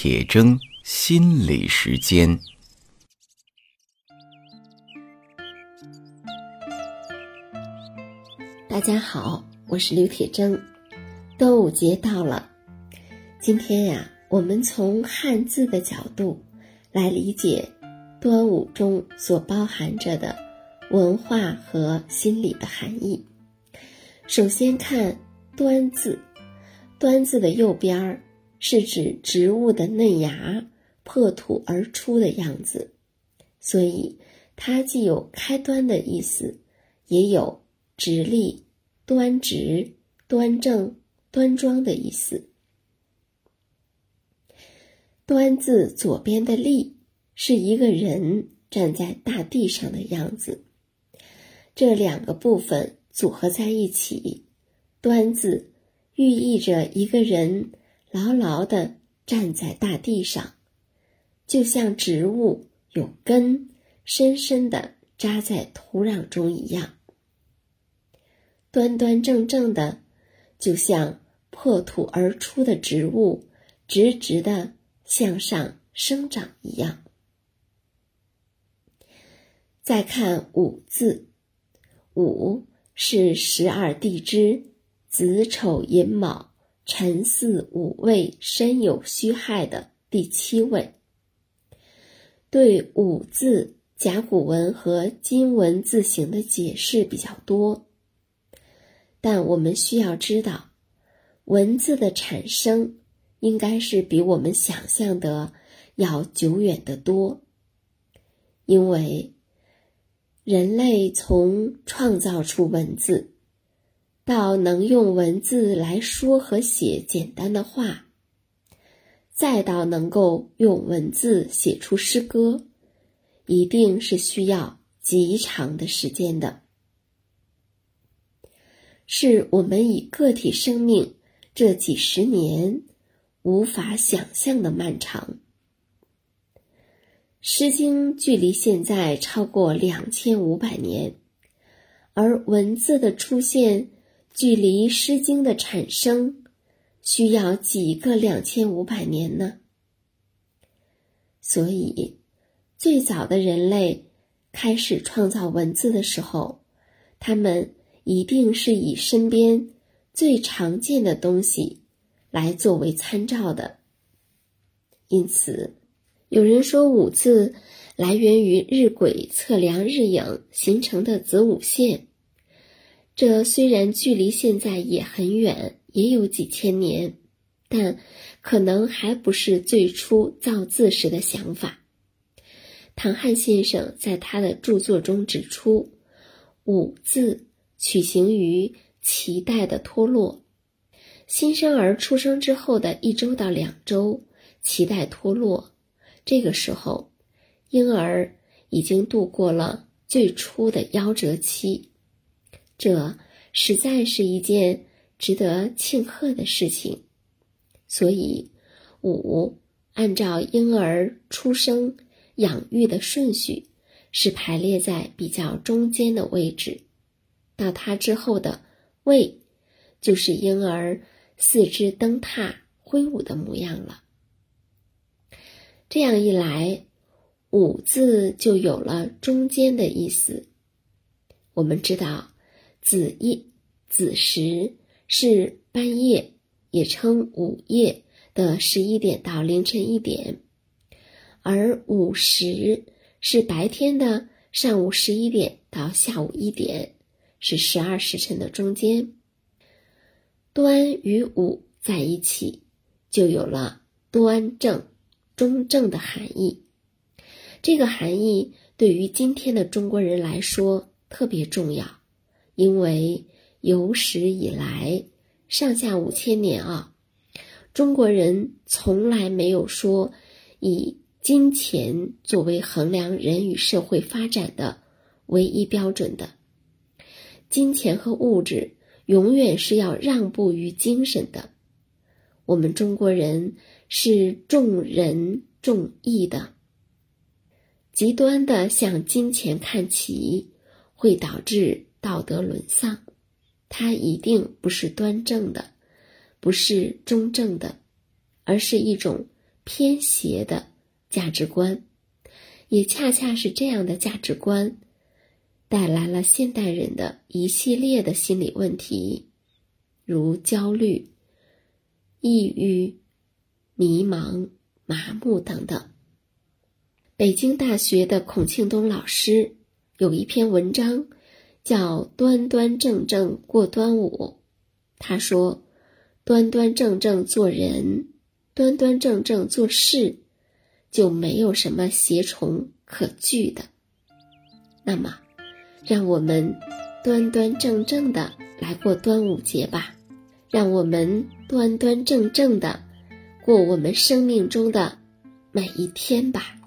铁铮心理时间。大家好，我是刘铁铮。端午节到了，今天呀，我们从汉字的角度来理解端午中所包含着的文化和心理的含义。首先看“端”字，“端”字的右边儿。是指植物的嫩芽破土而出的样子，所以它既有开端的意思，也有直立、端直、端正、端庄的意思。端字左边的立是一个人站在大地上的样子，这两个部分组合在一起，端字寓意着一个人。牢牢地站在大地上，就像植物有根深深地扎在土壤中一样；端端正正的，就像破土而出的植物直直地向上生长一样。再看“五”字，“五”是十二地支子丑寅卯。辰巳午未申酉戌亥的第七位，对“五”字甲骨文和金文字形的解释比较多，但我们需要知道，文字的产生应该是比我们想象的要久远得多，因为人类从创造出文字。到能用文字来说和写简单的话，再到能够用文字写出诗歌，一定是需要极长的时间的，是我们以个体生命这几十年无法想象的漫长。《诗经》距离现在超过两千五百年，而文字的出现。距离《诗经》的产生需要几个两千五百年呢？所以，最早的人类开始创造文字的时候，他们一定是以身边最常见的东西来作为参照的。因此，有人说“五”字来源于日晷测量日影形成的子午线。这虽然距离现在也很远，也有几千年，但可能还不是最初造字时的想法。唐汉先生在他的著作中指出，“五”字取形于脐带的脱落，新生儿出生之后的一周到两周，脐带脱落，这个时候，婴儿已经度过了最初的夭折期。这实在是一件值得庆贺的事情，所以五按照婴儿出生养育的顺序是排列在比较中间的位置，到它之后的未就是婴儿四肢蹬踏挥舞的模样了。这样一来，五字就有了中间的意思。我们知道。子夜、子时是半夜，也称午夜的十一点到凌晨一点，而午时是白天的上午十一点到下午一点，是十二时辰的中间。端与午在一起，就有了端正、中正的含义。这个含义对于今天的中国人来说特别重要。因为有史以来，上下五千年啊，中国人从来没有说以金钱作为衡量人与社会发展的唯一标准的。金钱和物质永远是要让步于精神的。我们中国人是重仁重义的，极端的向金钱看齐，会导致。道德沦丧，它一定不是端正的，不是中正的，而是一种偏斜的价值观，也恰恰是这样的价值观，带来了现代人的一系列的心理问题，如焦虑、抑郁、迷茫、麻木等等。北京大学的孔庆东老师有一篇文章，叫《端端正正过端午》，他说。端端正正做人，端端正正做事，就没有什么邪虫可惧的。那么，让我们端端正正的来过端午节吧，让我们端端正正的过我们生命中的每一天吧。